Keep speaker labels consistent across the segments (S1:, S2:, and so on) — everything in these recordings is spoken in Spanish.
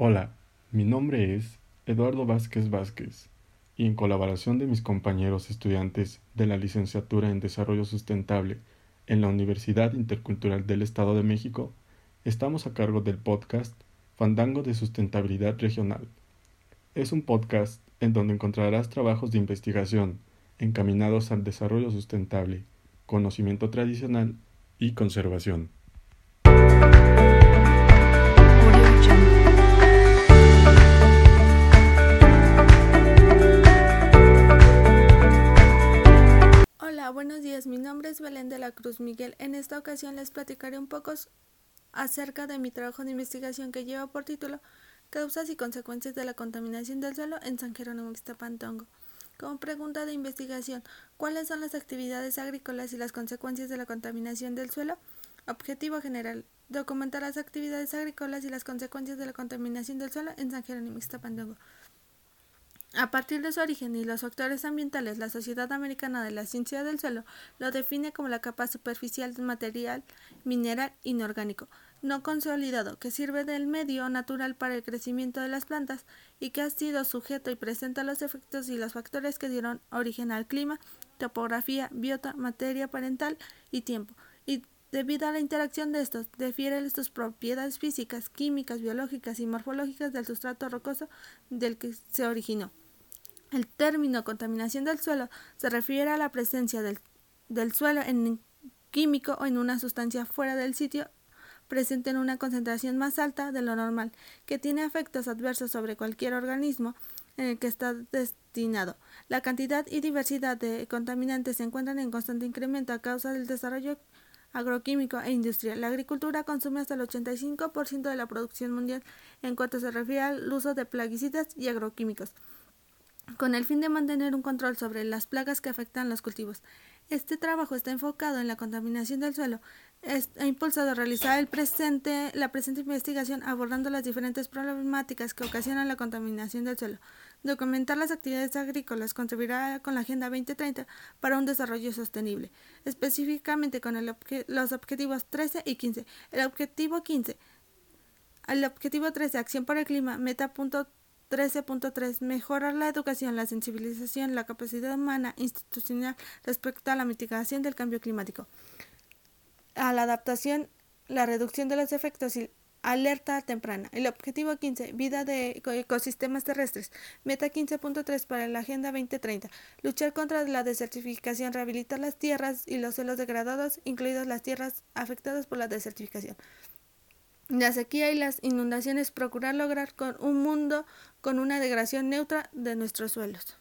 S1: Hola, mi nombre es Eduardo Vázquez Vázquez y en colaboración de mis compañeros estudiantes de la licenciatura en Desarrollo Sustentable en la Universidad Intercultural del Estado de México, estamos a cargo del podcast Fandango de Sustentabilidad Regional. Es un podcast en donde encontrarás trabajos de investigación encaminados al desarrollo sustentable, conocimiento tradicional y conservación.
S2: Es Belén de la Cruz Miguel. En esta ocasión les platicaré un poco acerca de mi trabajo de investigación que lleva por título Causas y consecuencias de la contaminación del suelo en San Jerónimo Ixtapantongo. Como pregunta de investigación, ¿cuáles son las actividades agrícolas y las consecuencias de la contaminación del suelo? Objetivo general, documentar las actividades agrícolas y las consecuencias de la contaminación del suelo en San Jerónimo Ixtapantongo. A partir de su origen y los factores ambientales, la Sociedad Americana de la Ciencia del Suelo lo define como la capa superficial del material mineral inorgánico, no consolidado, que sirve del medio natural para el crecimiento de las plantas y que ha sido sujeto y presenta los efectos y los factores que dieron origen al clima, topografía, biota, materia parental y tiempo, y debido a la interacción de estos, difiere sus propiedades físicas, químicas, biológicas y morfológicas del sustrato rocoso del que se originó. El término contaminación del suelo se refiere a la presencia del, del suelo en químico o en una sustancia fuera del sitio presente en una concentración más alta de lo normal, que tiene efectos adversos sobre cualquier organismo en el que está destinado. La cantidad y diversidad de contaminantes se encuentran en constante incremento a causa del desarrollo agroquímico e industrial. La agricultura consume hasta el 85% de la producción mundial en cuanto se refiere al uso de plaguicidas y agroquímicos con el fin de mantener un control sobre las plagas que afectan los cultivos. Este trabajo está enfocado en la contaminación del suelo. ha impulsado a realizar la presente investigación abordando las diferentes problemáticas que ocasionan la contaminación del suelo. Documentar las actividades agrícolas contribuirá con la Agenda 2030 para un desarrollo sostenible, específicamente con los objetivos 13 y 15. El objetivo 15 el objetivo 13, acción por el clima, meta punto 13.3. Mejorar la educación, la sensibilización, la capacidad humana institucional respecto a la mitigación del cambio climático. A la adaptación, la reducción de los efectos y alerta temprana. El objetivo 15, vida de ecosistemas terrestres. Meta 15.3 para la Agenda 2030. Luchar contra la desertificación, rehabilitar las tierras y los suelos degradados, incluidas las tierras afectadas por la desertificación la sequía y las inundaciones, procurar lograr con un mundo con una degradación neutra de nuestros suelos.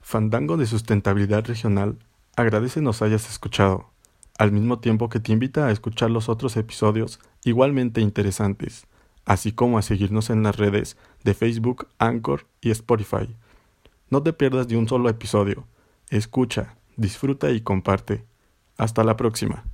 S1: Fandango de Sustentabilidad Regional agradece nos hayas escuchado, al mismo tiempo que te invita a escuchar los otros episodios igualmente interesantes así como a seguirnos en las redes de Facebook, Anchor y Spotify. No te pierdas de un solo episodio. Escucha, disfruta y comparte. Hasta la próxima.